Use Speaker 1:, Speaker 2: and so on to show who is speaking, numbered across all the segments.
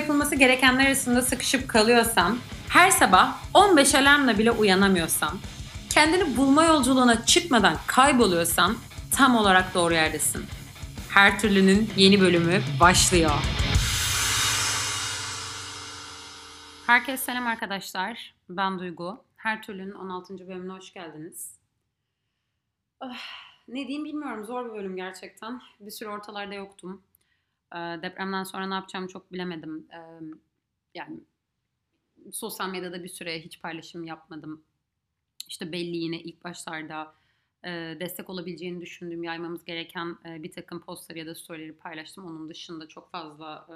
Speaker 1: yapılması gerekenler arasında sıkışıp kalıyorsan, her sabah 15 alarmla bile uyanamıyorsan, kendini bulma yolculuğuna çıkmadan kayboluyorsan tam olarak doğru yerdesin. Her türlünün yeni bölümü başlıyor. Herkese selam arkadaşlar. Ben Duygu. Her türlünün 16. bölümüne hoş geldiniz. Ah, ne diyeyim bilmiyorum. Zor bir bölüm gerçekten. Bir süre ortalarda yoktum. Depremden sonra ne yapacağımı çok bilemedim. Yani sosyal medyada bir süre hiç paylaşım yapmadım. İşte belli yine ilk başlarda destek olabileceğini düşündüğüm yaymamız gereken bir takım postları ya da storyleri paylaştım. Onun dışında çok fazla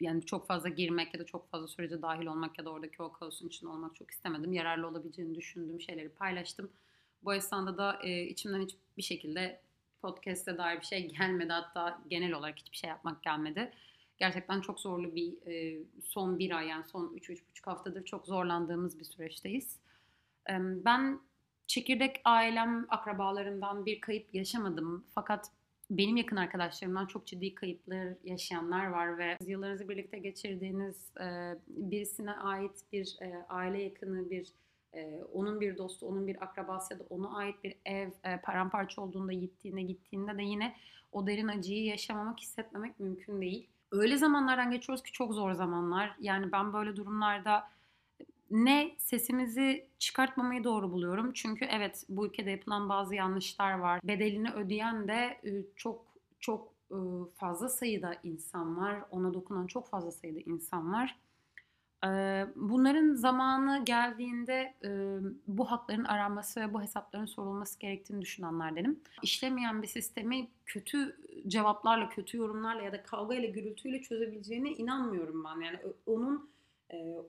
Speaker 1: yani çok fazla girmek ya da çok fazla sürece dahil olmak ya da oradaki o kaosun içinde olmak çok istemedim. Yararlı olabileceğini düşündüğüm şeyleri paylaştım. Bu esnada da e, içimden hiçbir şekilde podcast'e dair bir şey gelmedi. Hatta genel olarak hiçbir şey yapmak gelmedi. Gerçekten çok zorlu bir e, son bir ay yani son 3-3,5 haftadır çok zorlandığımız bir süreçteyiz. E, ben çekirdek ailem, akrabalarımdan bir kayıp yaşamadım. Fakat benim yakın arkadaşlarımdan çok ciddi kayıplar yaşayanlar var ve yıllarınızı birlikte geçirdiğiniz e, birisine ait bir e, aile yakını, bir e, onun bir dostu, onun bir akrabası ya da ona ait bir ev e, paramparça olduğunda gittiğinde gittiğinde de yine o derin acıyı yaşamamak, hissetmemek mümkün değil. Öyle zamanlardan geçiyoruz ki çok zor zamanlar. Yani ben böyle durumlarda ne sesimizi çıkartmamayı doğru buluyorum. Çünkü evet bu ülkede yapılan bazı yanlışlar var. Bedelini ödeyen de çok çok fazla sayıda insan var. Ona dokunan çok fazla sayıda insan var. Bunların zamanı geldiğinde bu hakların aranması ve bu hesapların sorulması gerektiğini düşünenlerdenim. İşlemeyen bir sistemi kötü cevaplarla, kötü yorumlarla ya da kavga ile gürültüyle çözebileceğine inanmıyorum ben. Yani onun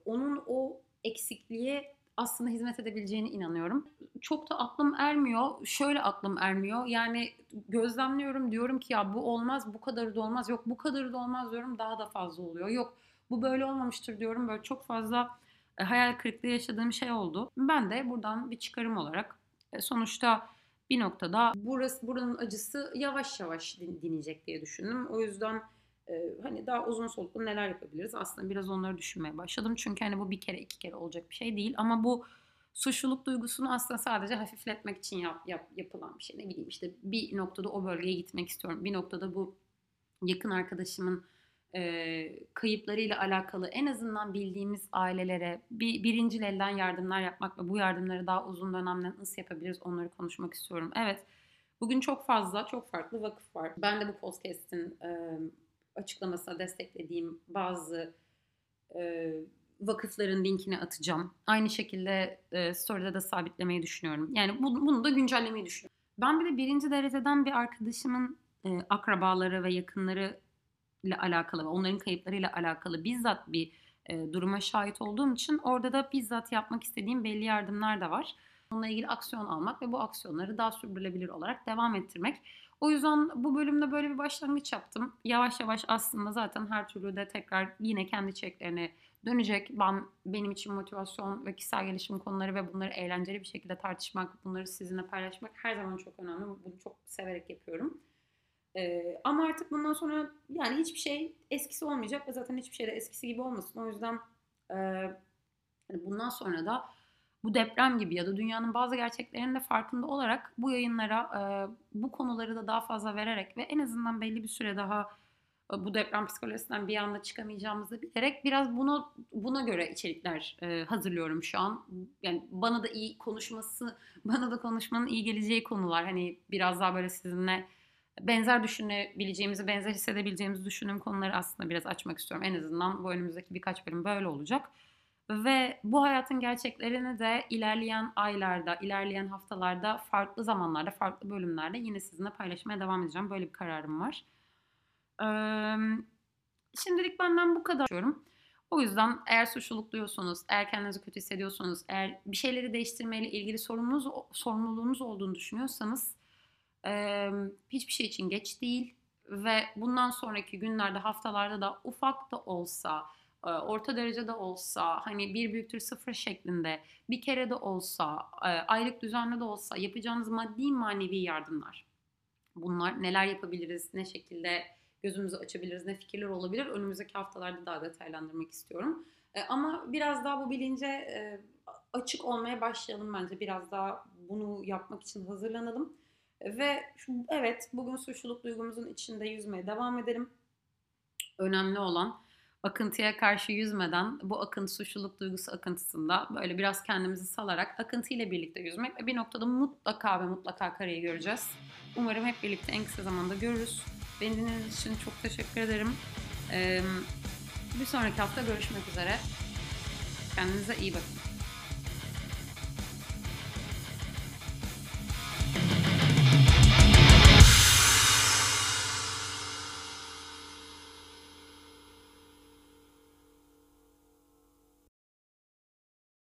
Speaker 1: onun o eksikliğe aslında hizmet edebileceğine inanıyorum. Çok da aklım ermiyor. Şöyle aklım ermiyor. Yani gözlemliyorum diyorum ki ya bu olmaz, bu kadarı da olmaz. Yok bu kadarı da olmaz diyorum daha da fazla oluyor. Yok bu böyle olmamıştır diyorum. Böyle çok fazla e, hayal kırıklığı yaşadığım şey oldu. Ben de buradan bir çıkarım olarak e, sonuçta bir noktada burası buranın acısı yavaş yavaş dinecek diye düşündüm. O yüzden e, hani daha uzun soluklu neler yapabiliriz? Aslında biraz onları düşünmeye başladım. Çünkü hani bu bir kere iki kere olacak bir şey değil. Ama bu suçluluk duygusunu aslında sadece hafifletmek için yap, yap, yapılan bir şey. Ne bileyim işte bir noktada o bölgeye gitmek istiyorum. Bir noktada bu yakın arkadaşımın e, kayıplarıyla alakalı en azından bildiğimiz ailelere bir birincil elden yardımlar yapmak ve bu yardımları daha uzun dönemde nasıl yapabiliriz onları konuşmak istiyorum. Evet bugün çok fazla çok farklı vakıf var. Ben de bu podcast'in e, açıklamasına desteklediğim bazı e, vakıfların linkini atacağım. Aynı şekilde e, story'de de sabitlemeyi düşünüyorum. Yani bu, bunu da güncellemeyi düşünüyorum. Ben bir de birinci dereceden bir arkadaşımın e, akrabaları ve yakınları ile alakalı ve onların kayıplarıyla alakalı bizzat bir e, duruma şahit olduğum için orada da bizzat yapmak istediğim belli yardımlar da var. Onunla ilgili aksiyon almak ve bu aksiyonları daha sürdürülebilir olarak devam ettirmek. O yüzden bu bölümde böyle bir başlangıç yaptım. Yavaş yavaş aslında zaten her türlü de tekrar yine kendi çeklerine dönecek. Ben benim için motivasyon ve kişisel gelişim konuları ve bunları eğlenceli bir şekilde tartışmak, bunları sizinle paylaşmak her zaman çok önemli. Bunu çok severek yapıyorum. Ee, ama artık bundan sonra yani hiçbir şey eskisi olmayacak ve zaten hiçbir şey de eskisi gibi olmasın. O yüzden e, hani bundan sonra da bu deprem gibi ya da dünyanın bazı gerçeklerinin de farkında olarak bu yayınlara e, bu konuları da daha fazla vererek ve en azından belli bir süre daha e, bu deprem psikolojisinden bir anda çıkamayacağımızı bilerek biraz bunu buna göre içerikler e, hazırlıyorum şu an. Yani bana da iyi konuşması, bana da konuşmanın iyi geleceği konular. Hani biraz daha böyle sizinle benzer düşünebileceğimizi, benzer hissedebileceğimizi düşündüğüm konuları aslında biraz açmak istiyorum. En azından bu önümüzdeki birkaç bölüm böyle olacak. Ve bu hayatın gerçeklerini de ilerleyen aylarda, ilerleyen haftalarda, farklı zamanlarda, farklı bölümlerde yine sizinle paylaşmaya devam edeceğim. Böyle bir kararım var. Ee, şimdilik benden bu kadar diyorum. O yüzden eğer suçluluk duyuyorsunuz, eğer kendinizi kötü hissediyorsunuz, eğer bir şeyleri değiştirmeyle ilgili sorumluluğunuz, sorumluluğunuz olduğunu düşünüyorsanız e, hiçbir şey için geç değil ve bundan sonraki günlerde, haftalarda da ufak da olsa, orta derecede olsa, hani bir büyüktür sıfır şeklinde bir kere de olsa, aylık düzenli de olsa yapacağınız maddi manevi yardımlar. Bunlar neler yapabiliriz, ne şekilde gözümüzü açabiliriz, ne fikirler olabilir. Önümüzdeki haftalarda daha detaylandırmak istiyorum. Ama biraz daha bu bilince açık olmaya başlayalım bence. Biraz daha bunu yapmak için hazırlanalım. Ve evet bugün suçluluk duygumuzun içinde yüzmeye devam edelim. Önemli olan akıntıya karşı yüzmeden bu akıntı suçluluk duygusu akıntısında böyle biraz kendimizi salarak akıntıyla birlikte yüzmek ve bir noktada mutlaka ve mutlaka kareyi göreceğiz. Umarım hep birlikte en kısa zamanda görürüz. Beni dinlediğiniz için çok teşekkür ederim. Ee, bir sonraki hafta görüşmek üzere. Kendinize iyi bakın.